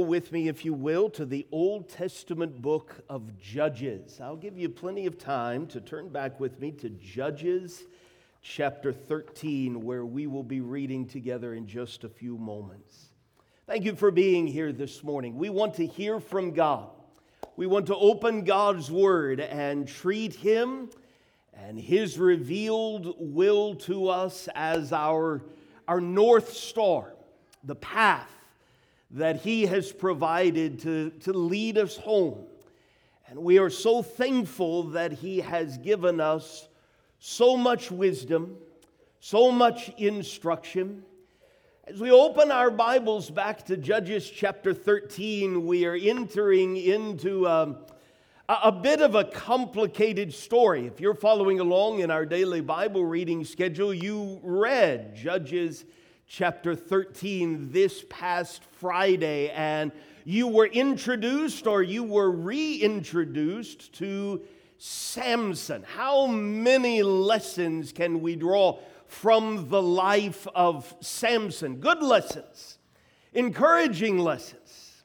with me, if you will, to the Old Testament book of Judges. I'll give you plenty of time to turn back with me to Judges chapter 13, where we will be reading together in just a few moments. Thank you for being here this morning. We want to hear from God. We want to open God's Word and treat Him and His revealed will to us as our, our North Star, the path that He has provided to, to lead us home. And we are so thankful that He has given us so much wisdom, so much instruction. As we open our Bibles back to Judges chapter 13, we are entering into um, a, a bit of a complicated story. If you're following along in our daily Bible reading schedule, you read Judges chapter 13 this past Friday, and you were introduced or you were reintroduced to Samson. How many lessons can we draw from the life of Samson? Good lessons, encouraging lessons,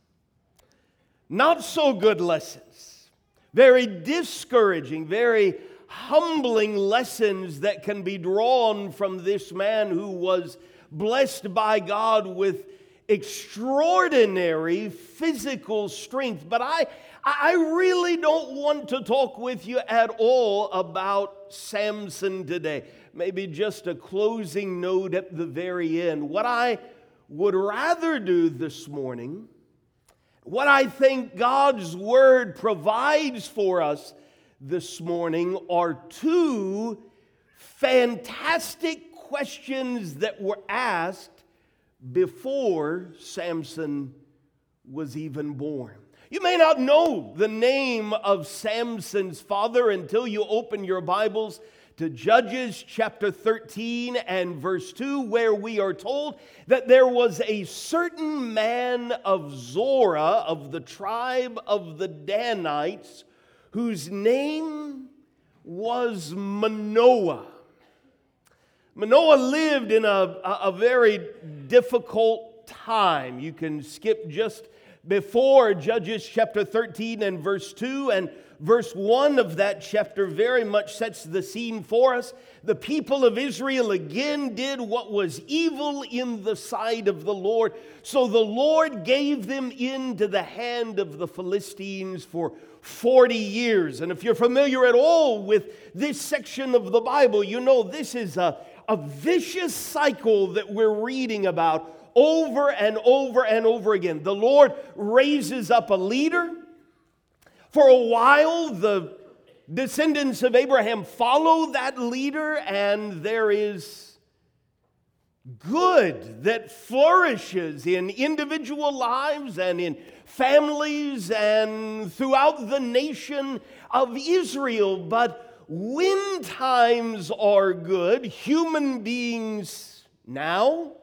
not so good lessons, very discouraging, very humbling lessons that can be drawn from this man who was blessed by God with extraordinary physical strength. But I, I really don't want to talk with you at all about Samson today. Maybe just a closing note at the very end. What I would rather do this morning, what I think God's Word provides for us this morning, are two fantastic questions that were asked before Samson was even born. You may not know the name of Samson's father until you open your Bibles to Judges chapter 13 and verse 2, where we are told that there was a certain man of Zorah of the tribe of the Danites whose name was Manoah. Manoah lived in a, a very difficult time. You can skip just before Judges chapter 13 and verse 2, and verse 1 of that chapter very much sets the scene for us. The people of Israel again did what was evil in the sight of the Lord. So the Lord gave them into the hand of the Philistines for 40 years. And if you're familiar at all with this section of the Bible, you know this is a, a vicious cycle that we're reading about over and over and over again. The Lord raises up a leader. For a while, the descendants of Abraham follow that leader, and there is good that flourishes in individual lives and in families and throughout the nation of Israel. But when times are good, human beings now,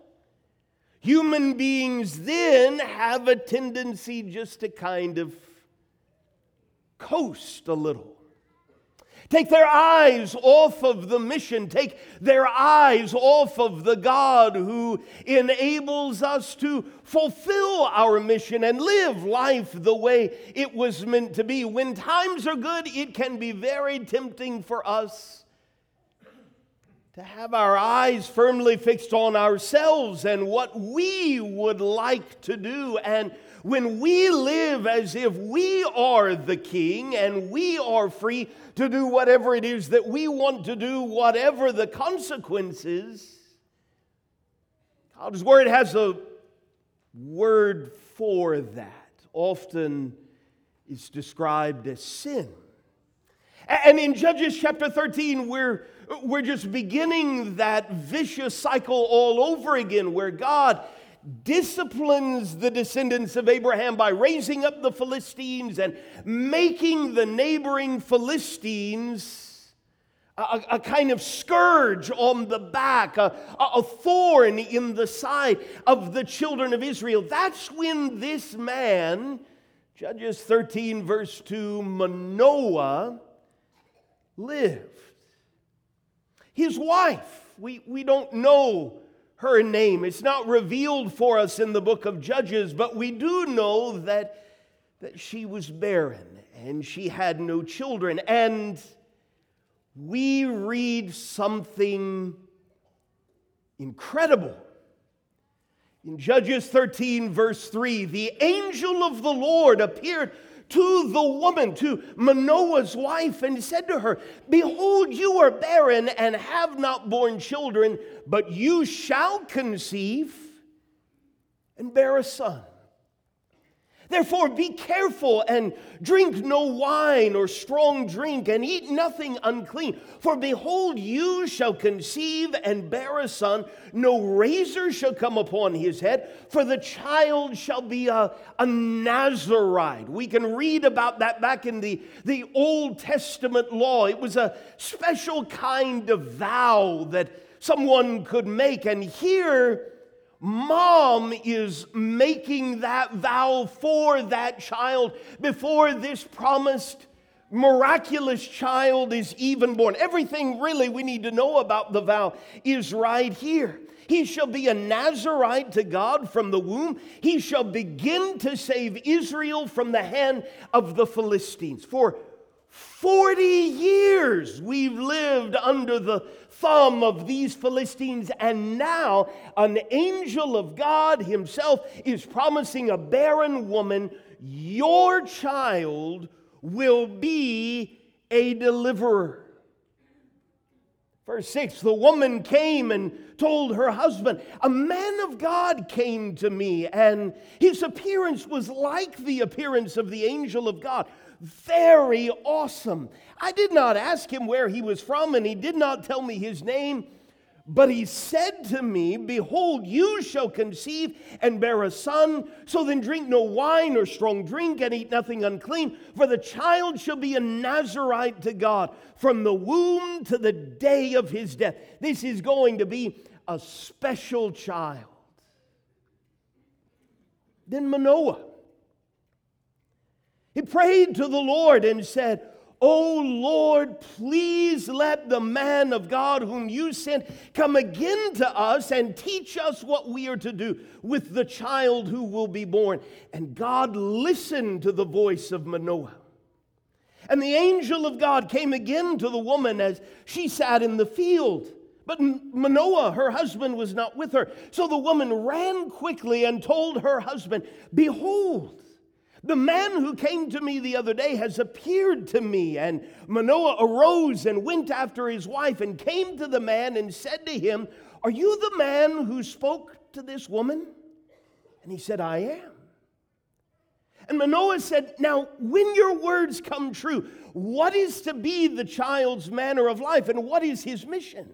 human beings then have a tendency just to kind of coast a little. Take their eyes off of the mission. Take their eyes off of the God who enables us to fulfill our mission and live life the way it was meant to be. When times are good, it can be very tempting for us to have our eyes firmly fixed on ourselves and what we would like to do and when we live as if we are the king and we are free to do whatever it is that we want to do, whatever the consequences, God's word has a word for that. Often it's described as sin. And in Judges chapter 13, we're, we're just beginning that vicious cycle all over again where God disciplines the descendants of Abraham by raising up the Philistines and making the neighboring Philistines a, a kind of scourge on the back, a, a thorn in the side of the children of Israel. That's when this man, Judges 13, verse 2, Manoah, lived. His wife, we, we don't know her name. It's not revealed for us in the book of Judges, but we do know that, that she was barren and she had no children. And we read something incredible. In Judges 13, verse 3, the angel of the Lord appeared to the woman, to Manoah's wife, and said to her, Behold, you are barren and have not borne children, but you shall conceive and bear a son. Therefore, be careful and drink no wine or strong drink, and eat nothing unclean. For behold, you shall conceive and bear a son. No razor shall come upon his head, for the child shall be a, a Nazarite. We can read about that back in the, the Old Testament law. It was a special kind of vow that someone could make. And here, Mom is making that vow for that child before this promised miraculous child is even born. Everything really we need to know about the vow is right here. He shall be a Nazarite to God from the womb. He shall begin to save Israel from the hand of the Philistines. For 40 years we've lived under the thumb of these Philistines, and now an angel of God himself is promising a barren woman, Your child will be a deliverer. Verse 6 The woman came and told her husband, A man of God came to me, and his appearance was like the appearance of the angel of God very awesome. I did not ask him where he was from, and he did not tell me his name. But he said to me, Behold, you shall conceive and bear a son. So then drink no wine or strong drink, and eat nothing unclean, for the child shall be a Nazarite to God from the womb to the day of his death. This is going to be a special child. Then Manoah he prayed to the Lord and said, O Lord, please let the man of God whom you sent come again to us and teach us what we are to do with the child who will be born. And God listened to the voice of Manoah. And the angel of God came again to the woman as she sat in the field. But Manoah, her husband, was not with her. So the woman ran quickly and told her husband, Behold, the man who came to me the other day has appeared to me. And Manoah arose and went after his wife and came to the man and said to him, Are you the man who spoke to this woman? And he said, I am. And Manoah said, Now, when your words come true, what is to be the child's manner of life and what is his mission?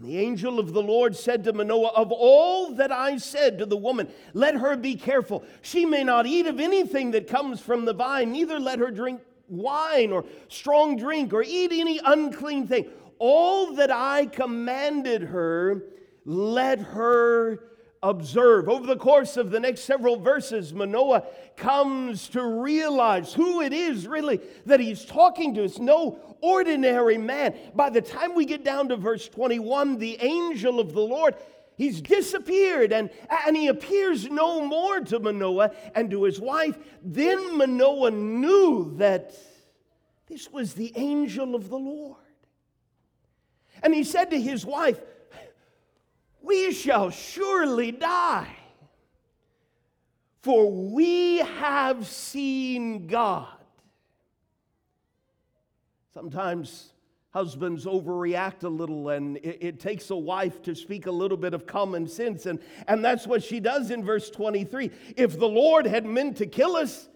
And the angel of the Lord said to Manoah, Of all that I said to the woman, let her be careful. She may not eat of anything that comes from the vine, neither let her drink wine or strong drink or eat any unclean thing. All that I commanded her, let her observe. Over the course of the next several verses, Manoah comes to realize who it is really that he's talking to. It's no ordinary man. By the time we get down to verse 21, the angel of the Lord. He's disappeared and, and he appears no more to Manoah and to his wife. Then Manoah knew that this was the angel of the Lord. And he said to his wife, we shall surely die. For we have seen God. Sometimes husbands overreact a little, and it, it, takes a wife to speak a little bit of common sense. And, and that's what she does in verse 23. If the Lord had meant to kill us,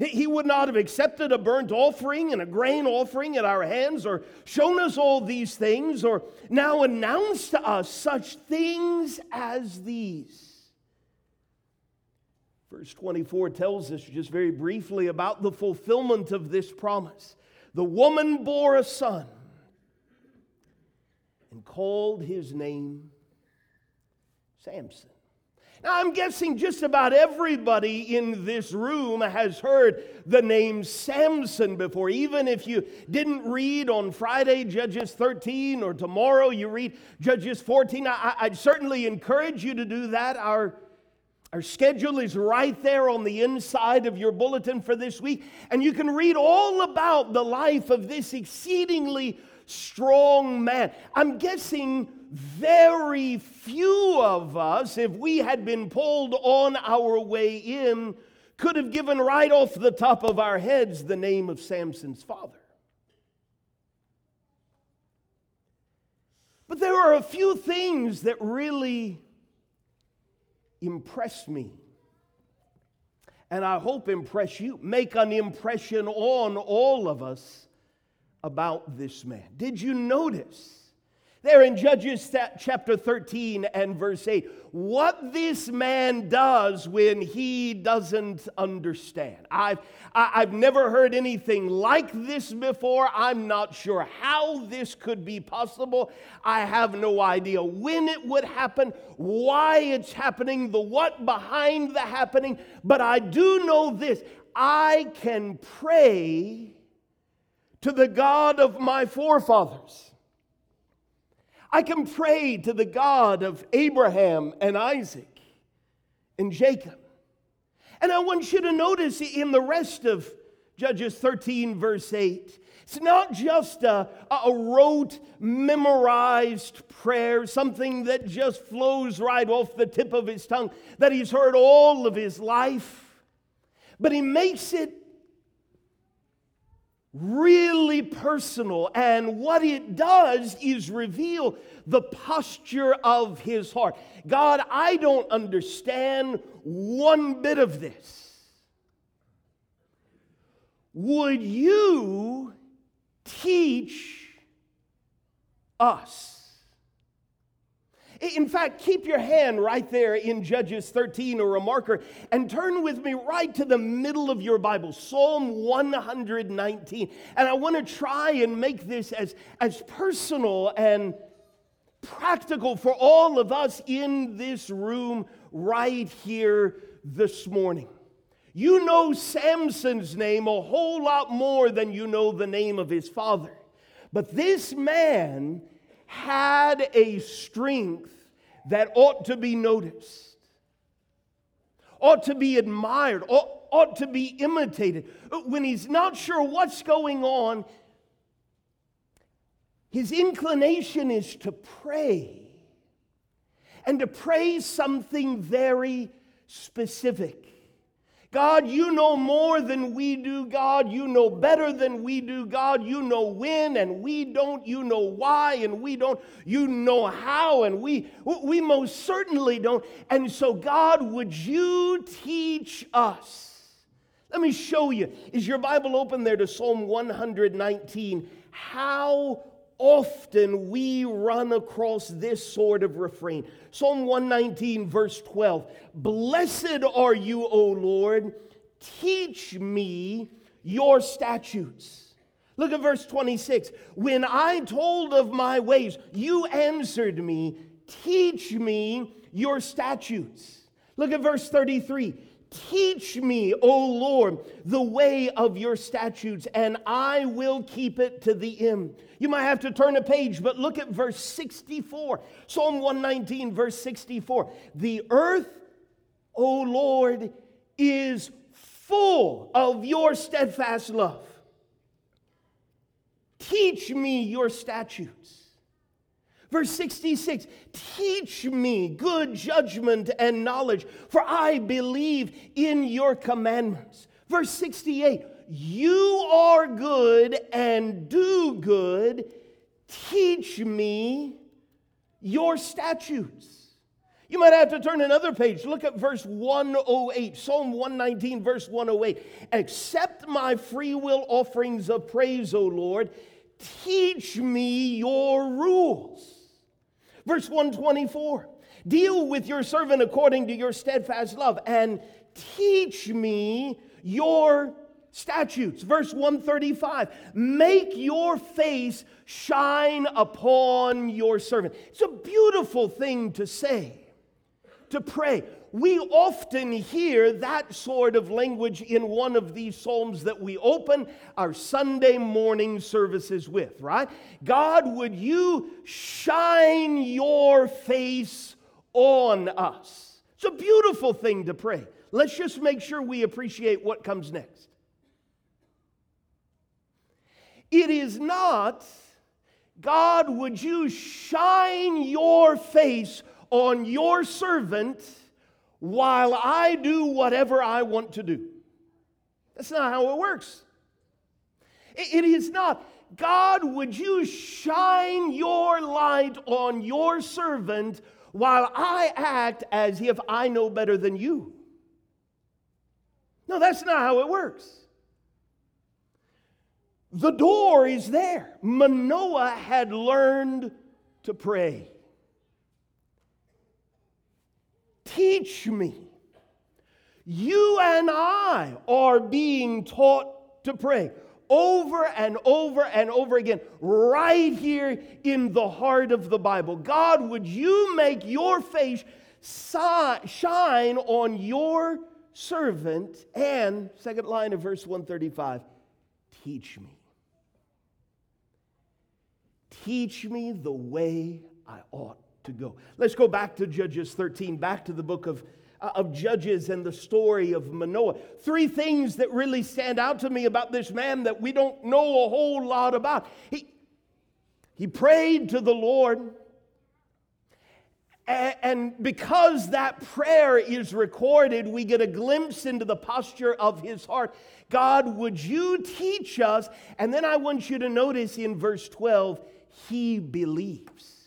he would not have accepted a burnt offering and a grain offering at our hands, or shown us all these things, or now announced to us such things as these. Verse 24 tells us just very briefly about the fulfillment of this promise. The woman bore a son and called his name Samson. Now, I'm guessing just about everybody in this room has heard the name Samson before. Even if you didn't read on Friday Judges 13 or tomorrow you read Judges 14, I, would certainly encourage you to do that. Our, our schedule is right there on the inside of your bulletin for this week, and you can read all about the life of this exceedingly strong man. I'm guessing very few of us, if we had been pulled on our way in, could have given right off the top of our heads the name of Samson's father. But there are a few things that really impress me. And I hope impress you, make an impression on all of us about this man. Did you notice there in Judges chapter 13 and verse 8 what this man does when he doesn't understand? I've, I've never heard anything like this before. I'm not sure how this could be possible. I have no idea when it would happen, why it's happening, the what behind the happening, but I do know this I can pray to the God of my forefathers. I can pray to the God of Abraham and Isaac and Jacob. And I want you to notice in the rest of Judges 13, verse 8, it's not just a, a rote, memorized prayer, something that just flows right off the tip of his tongue that he's heard all of his life, but he makes it really personal. And what it does is reveal the posture of his heart. God, I don't understand one bit of this. Would you teach us? In fact, keep your hand right there in Judges 13 or a marker and turn with me right to the middle of your Bible, Psalm 119. And I want to try and make this as, as personal and practical for all of us in this room right here this morning. You know Samson's name a whole lot more than you know the name of his father. But this man had a strength that ought to be noticed, ought to be admired, ought, ought to be imitated. Uh, when he's not sure what's going on, his inclination is to pray and to pray something very specific. God, you know more than we do, God. You know better than we do, God. You know when and we don't. You know why and we don't. You know how and we, we most certainly don't. And so, God, would you teach us? Let me show you. Is your Bible open there to Psalm 119? How often we run across this sort of refrain. Psalm 119, verse 12 Blessed are you, O Lord, teach me your statutes. Look at verse 26. When I told of my ways, you answered me, teach me your statutes. Look at verse 33. Teach me, O Lord, the way of your statutes, and I will keep it to the end. You might have to turn a page, but look at verse 64. Psalm 119, verse 64. The earth, O Lord, is full of your steadfast love. Teach me your statutes. Verse 66 Teach me good judgment and knowledge, for I believe in your commandments. Verse 68 You are good and do good. Teach me your statutes. You might have to turn another page. Look at verse 108, Psalm 119, verse 108. Accept my free will offerings of praise, O Lord. Teach me your rules. Verse 124 Deal with your servant according to your steadfast love and teach me your statutes. Verse 135 Make your face shine upon your servant. It's a beautiful thing to say, to pray. We often hear that sort of language in one of these Psalms that we open our Sunday morning services with, right? God, would you shine your face on us? It's a beautiful thing to pray. Let's just make sure we appreciate what comes next. It is not, God, would you shine your face on your servant while I do whatever I want to do. That's not how it works. It is not, God, would you shine your light on your servant while I act as if I know better than you? No, that's not how it works. The door is there. Manoah had learned to pray. Teach me. You and I are being taught to pray over and over and over again, right here in the heart of the Bible. God, would you make your face shine on your servant? And, second line of verse 135, teach me. Teach me the way I ought to go. Let's go back to Judges 13, back to the book of, uh, of Judges and the story of Manoah. Three things that really stand out to me about this man that we don't know a whole lot about. He, he prayed to the Lord. And because that prayer is recorded, we get a glimpse into the posture of his heart. God, would you teach us? And then I want you to notice in verse 12, he believes.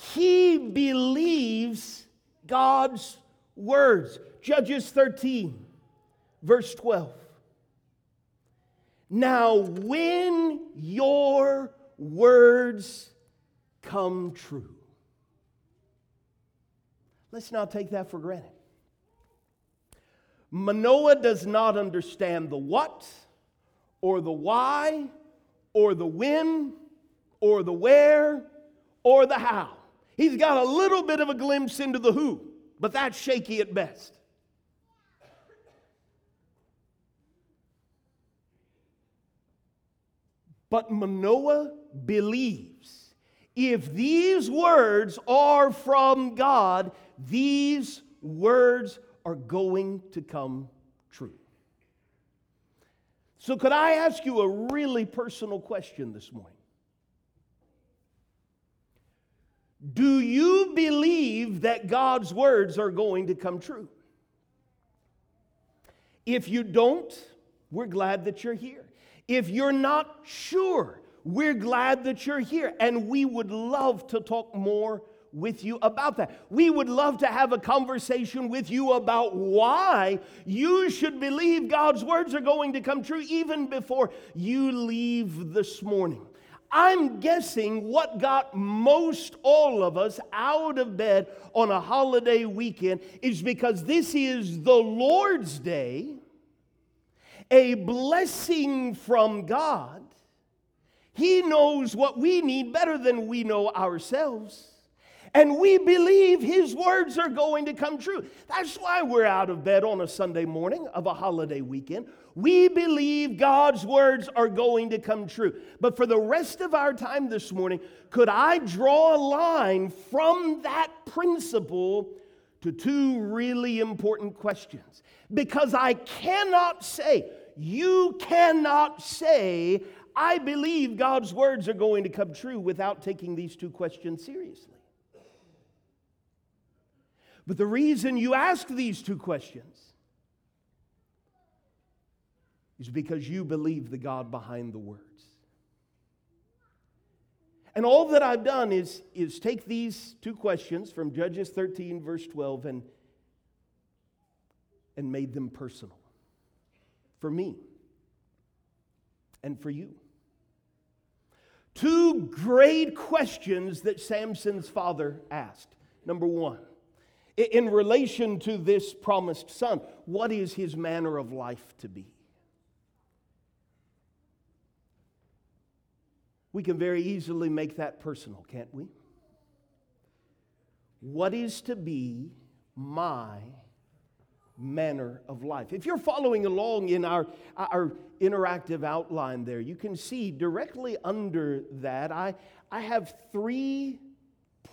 He believes God's words. Judges 13, verse 12. Now, when your words come true, let's not take that for granted. Manoah does not understand the what or the why or the when or the where or the how. He's got a little bit of a glimpse into the who, but that's shaky at best. But Manoah believes if these words are from God, these words are going to come true. So, could I ask you a really personal question this morning? Do you believe that God's words are going to come true? If you don't, we're glad that you're here. If you're not sure, we're glad that you're here. And we would love to talk more with you about that. We would love to have a conversation with you about why you should believe God's words are going to come true even before you leave this morning. I'm guessing what got most all of us out of bed on a holiday weekend is because this is the Lord's Day, a blessing from God. He knows what we need better than we know ourselves. And we believe His words are going to come true. That's why we're out of bed on a Sunday morning of a holiday weekend. We believe God's words are going to come true. But for the rest of our time this morning, could I draw a line from that principle to two really important questions? Because I cannot say, you cannot say, I believe God's words are going to come true without taking these two questions seriously. But the reason you ask these two questions is because you believe the God behind the words. And all that I've done is, is take these two questions from Judges 13, verse 12, and, and made them personal for me and for you. Two great questions that Samson's father asked. Number one, in relation to this promised son, what is his manner of life to be? We can very easily make that personal, can't we? what is to be my manner of life. If you're following along in our, our interactive outline there, you can see directly under that, I, I have three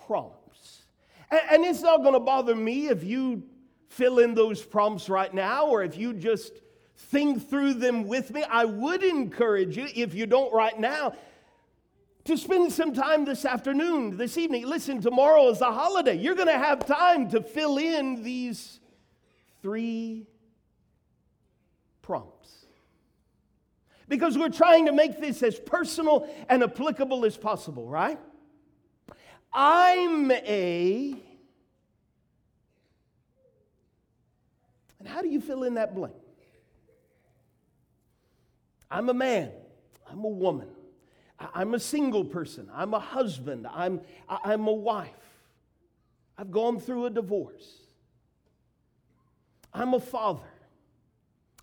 prompts. And, and it's not going to bother me if you fill in those prompts right now or if you just think through them with me. I would encourage you, if you don't right now, to spend some time this afternoon, this evening. Listen, tomorrow is a holiday. You're going to have time to fill in these three prompts. Because we're trying to make this as personal and applicable as possible, right? I'm a. And how do you fill in that blank? I'm a man. I'm a woman. I'm a single person. I'm a husband. I'm, I'm a wife. I've gone through a divorce. I'm a father.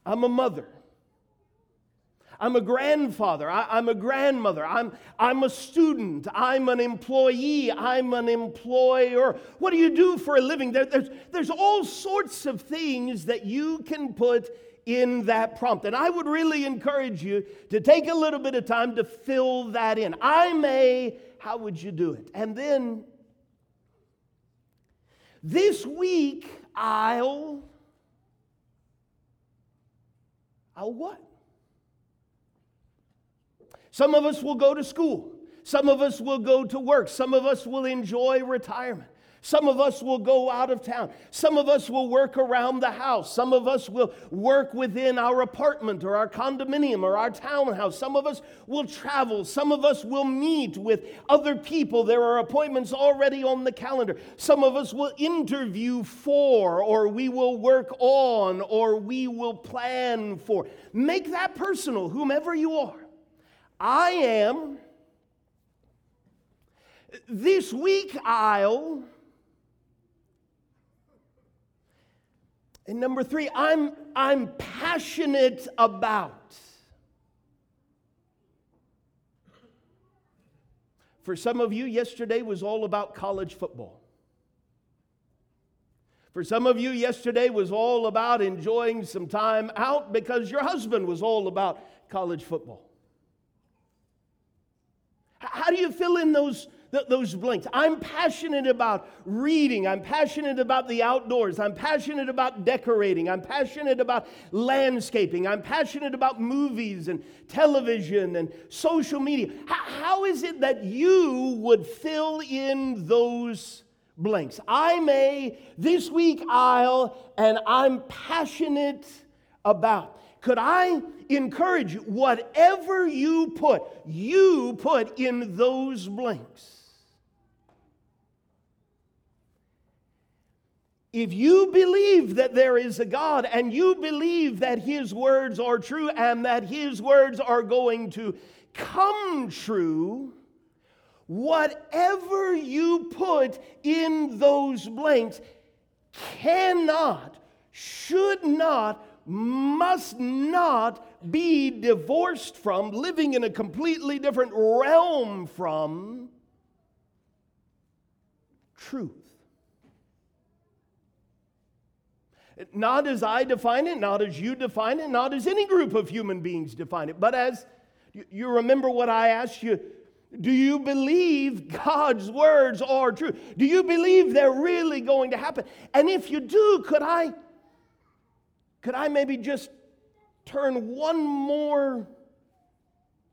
I'm a mother. I'm a grandfather. I, am a grandmother. I'm, I'm a student. I'm an employee. I'm an employer. What do you do for a living? There, there's, there's all sorts of things that you can put in that prompt. And I would really encourage you to take a little bit of time to fill that in. I may, how would you do it? And then this week, I'll I'll what? Some of us will go to school. Some of us will go to work. Some of us will enjoy retirement. Some of us will go out of town. Some of us will work around the house. Some of us will work within our apartment or our condominium or our townhouse. Some of us will travel. Some of us will meet with other people. There are appointments already on the calendar. Some of us will interview for, or we will work on, or we will plan for. Make that personal, whomever you are. I am. This week, I'll And number three, I'm, I'm passionate about. For some of you, yesterday was all about college football. For some of you, yesterday was all about enjoying some time out because your husband was all about college football. How do you fill in those th- those blanks. I'm passionate about reading. I'm passionate about the outdoors. I'm passionate about decorating. I'm passionate about landscaping. I'm passionate about movies and television and social media. H- how is it that you would fill in those blanks? I may, this week I'll, and I'm passionate about. Could I encourage you, whatever you put, you put in those blanks. If you believe that there is a God and you believe that His words are true and that His words are going to come true, whatever you put in those blanks cannot, should not, must not be divorced from, living in a completely different realm from truth. Not as I define it, not as you define it, not as any group of human beings define it, but as you remember what I asked you. Do you believe God's words are true? Do you believe they're really going to happen? And if you do, could I could I maybe just turn one more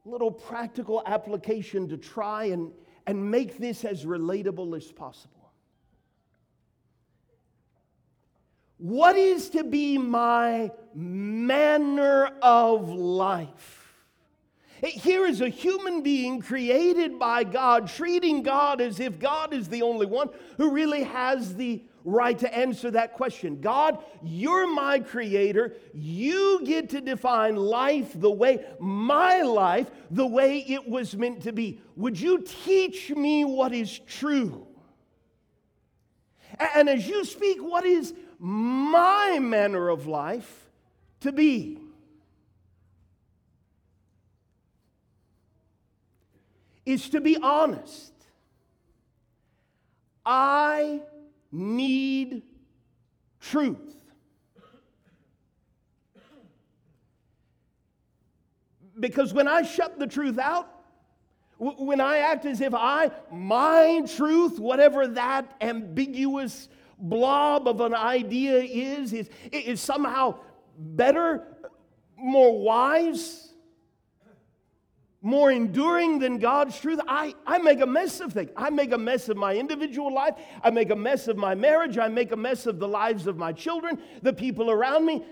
little practical application to try and, and make this as relatable as possible? What is to be my manner of life? Here is a human being created by God, treating God as if God is the only one who really has the right to answer that question. God, you're my creator. You get to define life the way, my life, the way it was meant to be. Would you teach me what is true? And as you speak, what is my manner of life to be. Is to be honest. I need truth. Because when I shut the truth out, when I act as if I, my truth, whatever that ambiguous blob of an idea is, is, is somehow better, more wise, more enduring than God's truth, I, I make a mess of things. I make a mess of my individual life. I make a mess of my marriage. I make a mess of the lives of my children, the people around me.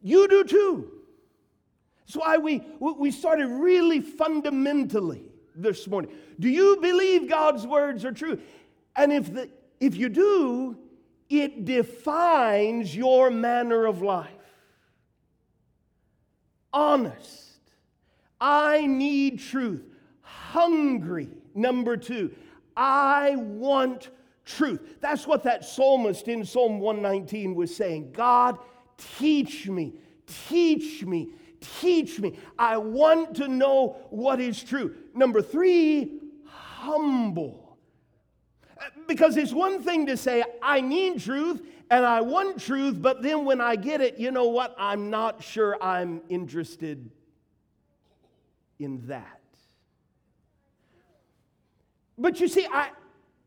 You do too. That's why we, we started really fundamentally this morning. Do you believe God's words are true? And if, the, if you do, it defines your manner of life. Honest I need truth. Hungry, number two. I want truth. That's what that psalmist in Psalm 119 was saying. God, teach me, teach me, teach me. I want to know what is true. Number three, humble. Because it's one thing to say, I need truth and I want truth, but then when I get it, you know what? I'm not sure I'm interested in that. But you see, I,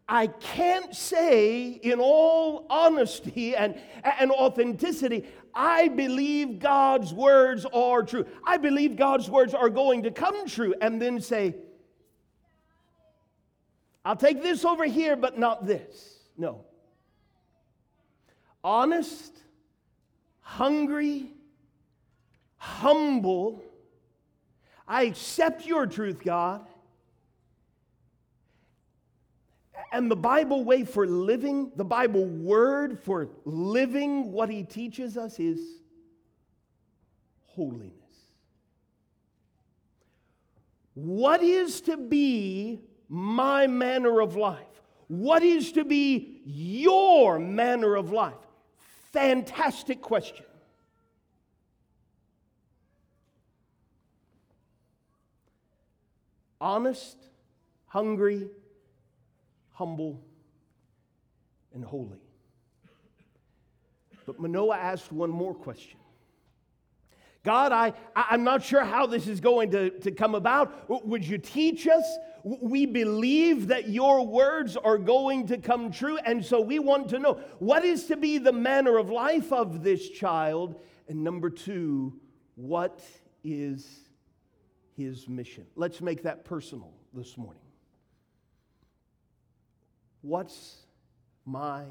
I can't say in all honesty and, and authenticity, I believe God's words are true. I believe God's words are going to come true, and then say, I'll take this over here, but not this. No. Honest, hungry, humble, I accept your truth, God. And the Bible way for living, the Bible word for living what he teaches us is holiness. What is to be my manner of life? What is to be your manner of life? Fantastic question. honest, hungry, humble, and holy. But Manoah asked one more question. God, I, I'm not sure how this is going to, to come about. Would you teach us? We believe that your words are going to come true, and so we want to know what is to be the manner of life of this child. And number two, what is his mission. Let's make that personal this morning. What's my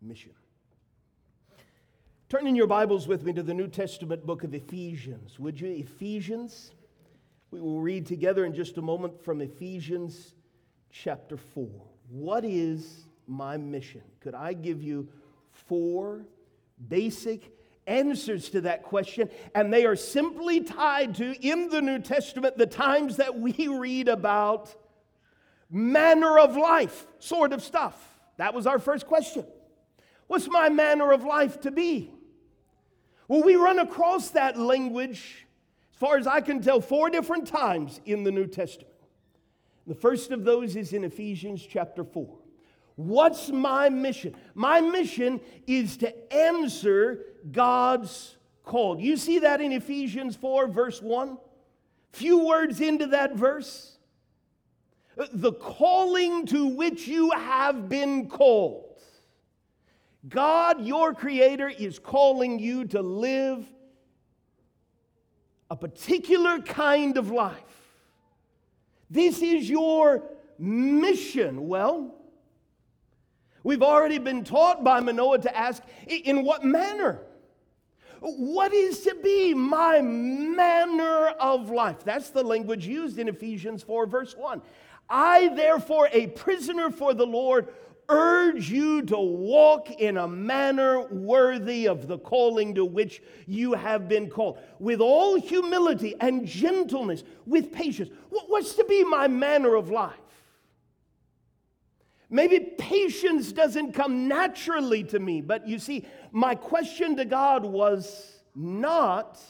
mission? Turn in your Bibles with me to the New Testament book of Ephesians, would you? Ephesians. We will read together in just a moment from Ephesians chapter 4. What is my mission? Could I give you four basic answers to that question, and they are simply tied to, in the New Testament, the times that we read about manner of life sort of stuff. That was our first question. What's my manner of life to be? Well, we run across that language, far as I can tell, four different times in the New Testament. The first of those is in Ephesians chapter 4. What's my mission? My mission is to answer God's call. You see that in Ephesians 4, verse 1? Few words into that verse. The calling to which you have been called. God, your Creator, is calling you to live a particular kind of life. This is your mission. Well, we've already been taught by Manoah to ask, in what manner? What is to be my manner of life? That's the language used in Ephesians 4, verse 1. I, therefore, a prisoner for the Lord, urge you to walk in a manner worthy of the calling to which you have been called, with all humility and gentleness, with patience. What's to be my manner of life? Maybe patience doesn't come naturally to me, but you see, my question to God was not,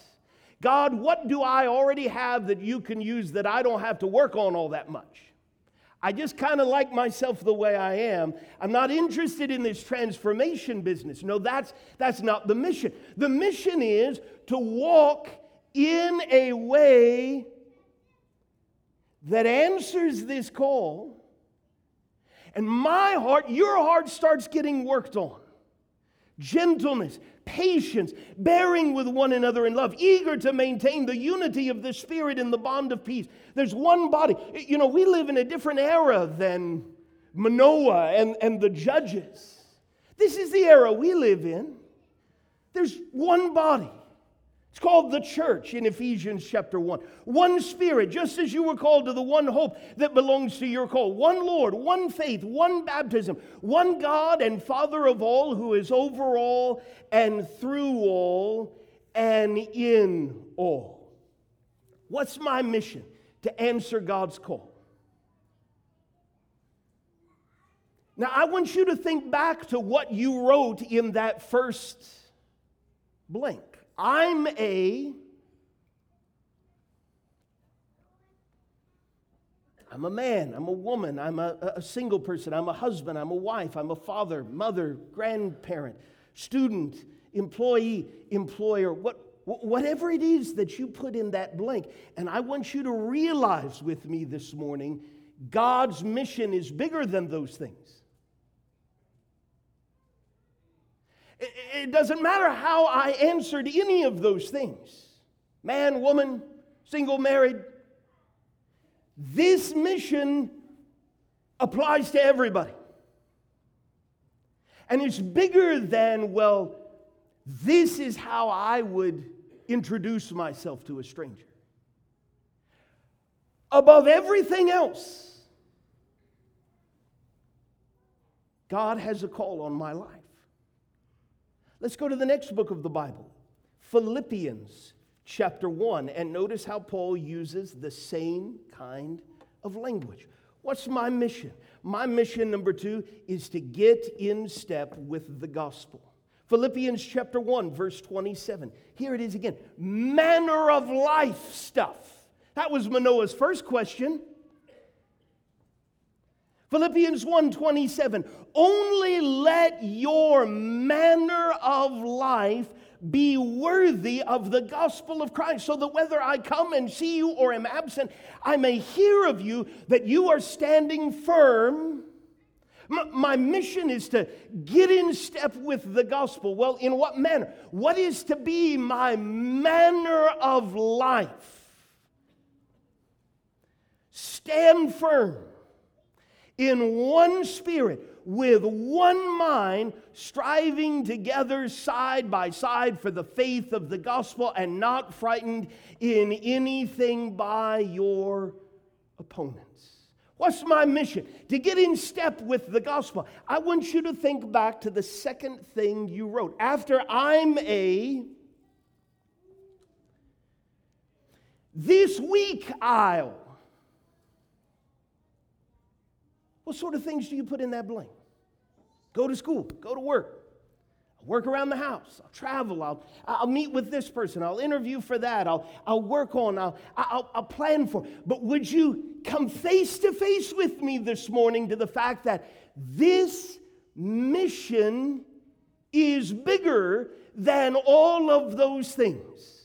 God, what do I already have that you can use that I don't have to work on all that much? I just kind of like myself the way I am. I'm not interested in this transformation business. No, that's, that's not the mission. The mission is to walk in a way that answers this call. And my heart, your heart starts getting worked on. Gentleness, patience, bearing with one another in love, eager to maintain the unity of the Spirit in the bond of peace. There's one body. You know, we live in a different era than Manoah and, and the judges. This is the era we live in. There's one body. It's called the church in Ephesians chapter 1. One spirit, just as you were called to the one hope that belongs to your call. One Lord, one faith, one baptism, one God and Father of all, who is over all and through all and in all. What's my mission? To answer God's call. Now, I want you to think back to what you wrote in that first blank. I'm a I'm a man, I'm a woman, I'm a, a, single person, I'm a husband, I'm a wife, I'm a father, mother, grandparent, student, employee, employer, what, whatever it is that you put in that blank. And I want you to realize with me this morning God's mission is bigger than those things. It doesn't matter how I answered any of those things man, woman, single, married. This mission applies to everybody. And it's bigger than, well, this is how I would introduce myself to a stranger. Above everything else, God has a call on my life. Let's go to the next book of the Bible, Philippians chapter 1, and notice how Paul uses the same kind of language. What's my mission? My mission, number two, is to get in step with the gospel. Philippians chapter 1, verse 27. Here it is again manner of life stuff. That was Manoah's first question. Philippians 1:27 Only let your manner of life be worthy of the gospel of Christ, so that whether I come and see you or am absent, I may hear of you that you are standing firm. My mission is to get in step with the gospel. Well, in what manner? What is to be my manner of life? Stand firm in one spirit, with one mind, striving together side by side for the faith of the gospel, and not frightened in anything by your opponents. What's my mission? To get in step with the gospel. I want you to think back to the second thing you wrote. After I'm a this week I'll What sort of things do you put in that blank? Go to school, go to work, I'll work around the house, I'll travel, I'll, I'll meet with this person, I'll interview for that, I'll, I'll work on, I'll, I'll, I'll plan for. But would you come face to face with me this morning to the fact that this mission is bigger than all of those things?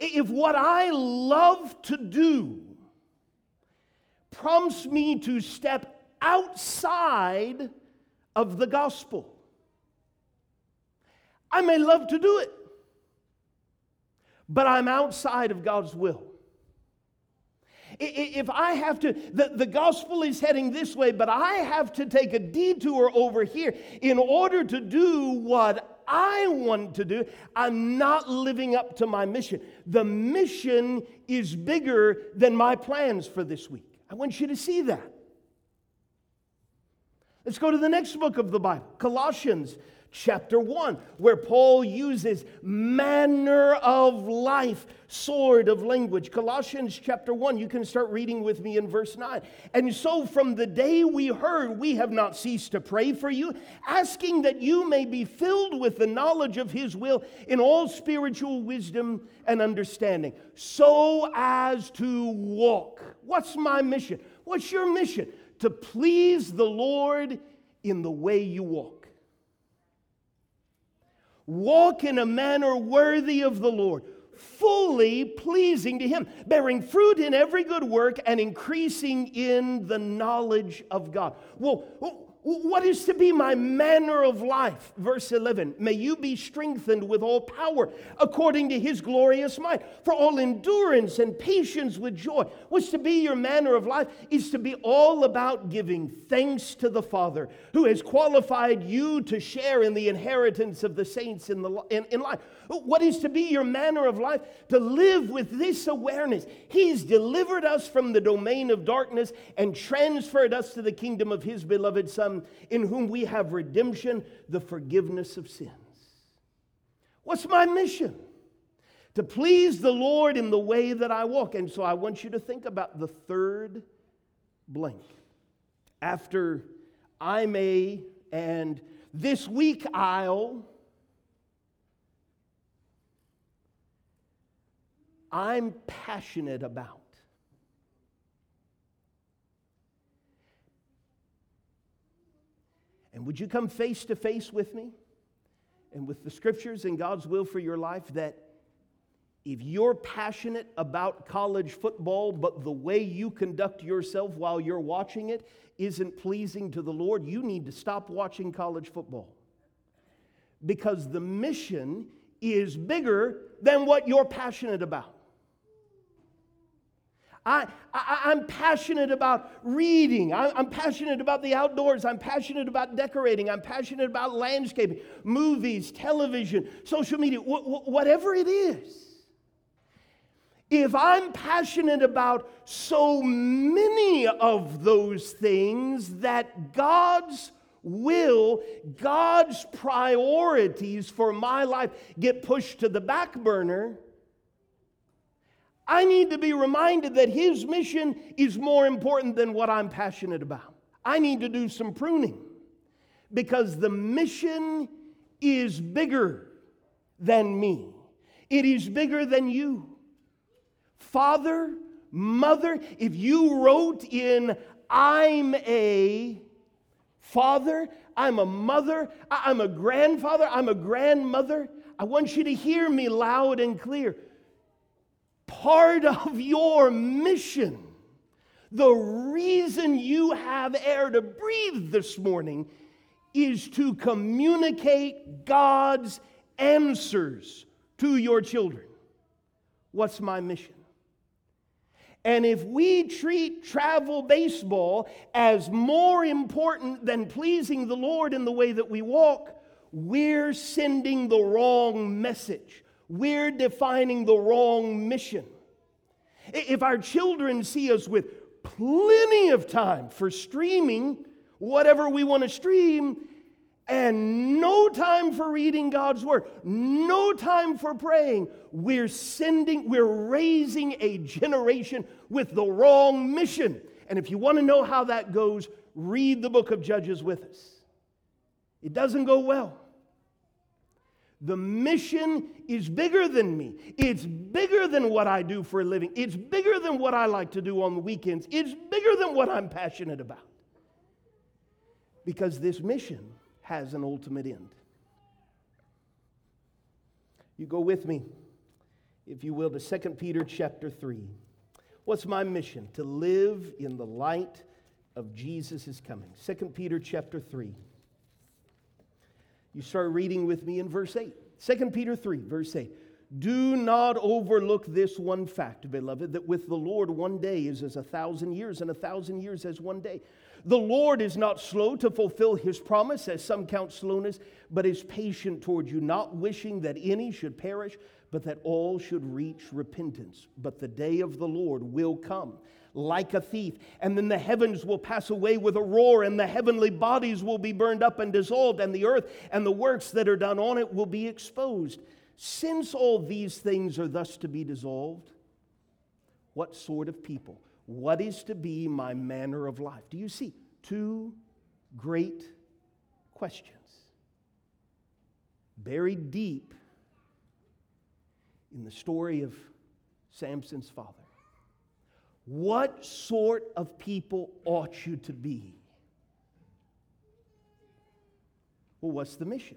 If what I love to do prompts me to step outside of the gospel. I may love to do it, but I'm outside of God's will. If I have to, the, the gospel is heading this way, but I have to take a detour over here in order to do what I want to do, I'm not living up to my mission. The mission is bigger than my plans for this week. I want you to see that. Let's go to the next book of the Bible, Colossians chapter 1, where Paul uses manner of life, sword of language. Colossians chapter 1, you can start reading with me in verse 9. And so from the day we heard, we have not ceased to pray for you, asking that you may be filled with the knowledge of his will in all spiritual wisdom and understanding, so as to walk. What's my mission? What's your mission? To please the Lord in the way you walk. Walk in a manner worthy of the Lord, fully pleasing to Him, bearing fruit in every good work and increasing in the knowledge of God. Well, what is to be my manner of life? Verse 11 May you be strengthened with all power according to his glorious might, for all endurance and patience with joy. What's to be your manner of life is to be all about giving thanks to the Father who has qualified you to share in the inheritance of the saints in, the, in, in life. What is to be your manner of life? To live with this awareness. He's delivered us from the domain of darkness and transferred us to the kingdom of His beloved Son, in whom we have redemption, the forgiveness of sins. What's my mission? To please the Lord in the way that I walk. And so I want you to think about the third blank. After I may and this week I'll I'm passionate about. And would you come face to face with me and with the scriptures and God's will for your life that if you're passionate about college football, but the way you conduct yourself while you're watching it isn't pleasing to the Lord, you need to stop watching college football. Because the mission is bigger than what you're passionate about. I, I, am passionate about reading. I, I'm passionate about the outdoors. I'm passionate about decorating. I'm passionate about landscaping, movies, television, social media, wh- wh- whatever it is. If I'm passionate about so many of those things that God's will, God's priorities for my life get pushed to the back burner, I need to be reminded that His mission is more important than what I'm passionate about. I need to do some pruning because the mission is bigger than me, it is bigger than you. Father, mother, if you wrote in, I'm a father, I'm a mother, I'm a grandfather, I'm a grandmother, I want you to hear me loud and clear part of your mission, the reason you have air to breathe this morning is to communicate God's answers to your children. What's my mission? And if we treat travel baseball as more important than pleasing the Lord in the way that we walk, we're sending the wrong message we're defining the wrong mission. If our children see us with plenty of time for streaming whatever we want to stream, and no time for reading God's word, no time for praying, we're sending, we're raising a generation with the wrong mission. And if you want to know how that goes, read the book of Judges with us. It doesn't go well. The mission is bigger than me. It's bigger than what I do for a living. It's bigger than what I like to do on the weekends. It's bigger than what I'm passionate about. Because this mission has an ultimate end. You go with me, if you will, to 2 Peter chapter 3. What's my mission? To live in the light of Jesus' coming. 2 Peter chapter 3. You start reading with me in verse 8. 2 Peter 3, verse 8. Do not overlook this one fact, beloved, that with the Lord one day is as a thousand years, and a thousand years as one day. The Lord is not slow to fulfill his promise, as some count slowness, but is patient toward you, not wishing that any should perish, but that all should reach repentance. But the day of the Lord will come like a thief, and then the heavens will pass away with a roar, and the heavenly bodies will be burned up and dissolved, and the earth and the works that are done on it will be exposed. Since all these things are thus to be dissolved, what sort of people? What is to be my manner of life? Do you see? Two great questions. Buried deep in the story of Samson's father. What sort of people ought you to be? Well, what's the mission?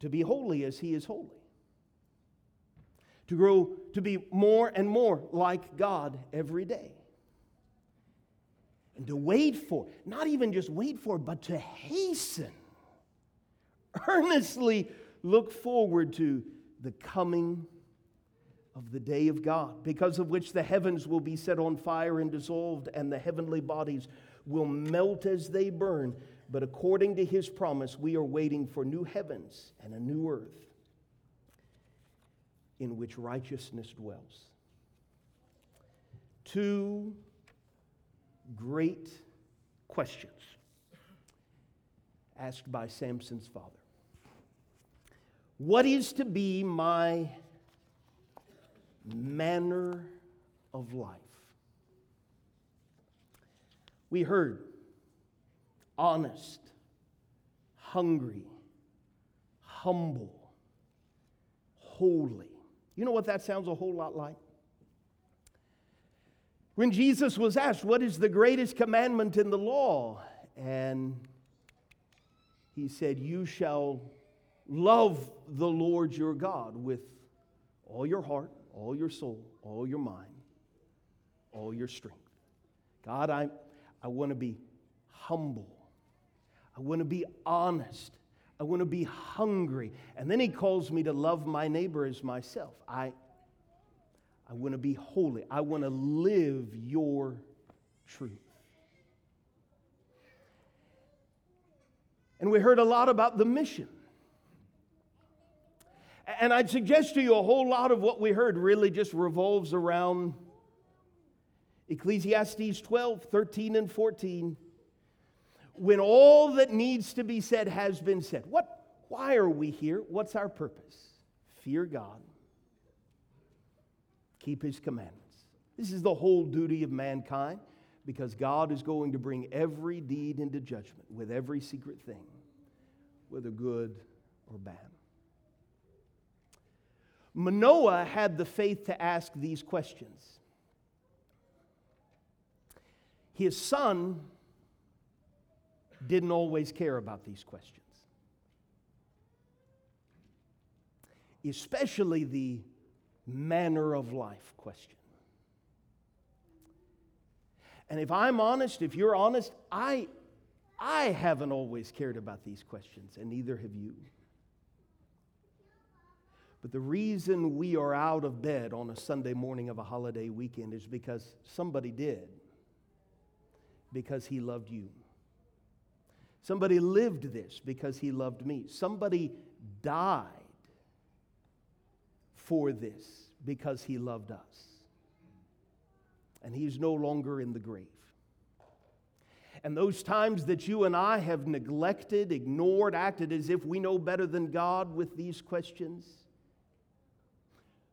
to be holy as he is holy, to grow to be more and more like God every day. And to wait for, not even just wait for, but to hasten, earnestly look forward to the coming of the day of God, because of which the heavens will be set on fire and dissolved, and the heavenly bodies will melt as they burn but according to his promise, we are waiting for new heavens and a new earth in which righteousness dwells. Two great questions asked by Samson's father What is to be my manner of life? We heard honest, hungry, humble, holy. You know what that sounds a whole lot like? When Jesus was asked, What is the greatest commandment in the law? And he said, You shall love the Lord your God with all your heart, all your soul, all your mind, all your strength. God, I, I want to be humble I want to be honest. I want to be hungry. And then he calls me to love my neighbor as myself. I, I want to be holy. I want to live your truth. And we heard a lot about the mission. And I'd suggest to you a whole lot of what we heard really just revolves around Ecclesiastes 12, 13, and 14 when all that needs to be said has been said. What, why are we here? What's our purpose? Fear God, keep His commandments. This is the whole duty of mankind because God is going to bring every deed into judgment with every secret thing, whether good or bad. Manoah had the faith to ask these questions. His son didn't always care about these questions, especially the manner of life question. And if I'm honest, if you're honest, I, I haven't always cared about these questions, and neither have you. But the reason we are out of bed on a Sunday morning of a holiday weekend is because somebody did, because he loved you. Somebody lived this because he loved me. Somebody died for this because he loved us. And he's no longer in the grave. And those times that you and I have neglected, ignored, acted as if we know better than God with these questions,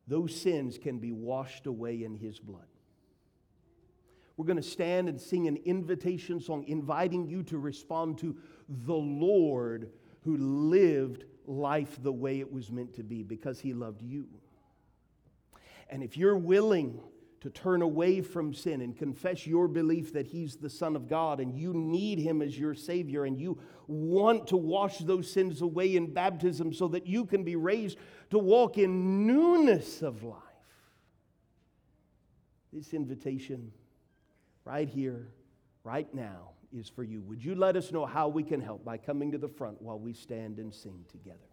those sins can be washed away in his blood. We're going to stand and sing an invitation song, inviting you to respond to the Lord who lived life the way it was meant to be because he loved you. And if you're willing to turn away from sin and confess your belief that he's the Son of God and you need him as your Savior and you want to wash those sins away in baptism so that you can be raised to walk in newness of life, this invitation right here, right now, is for you. Would you let us know how we can help by coming to the front while we stand and sing together?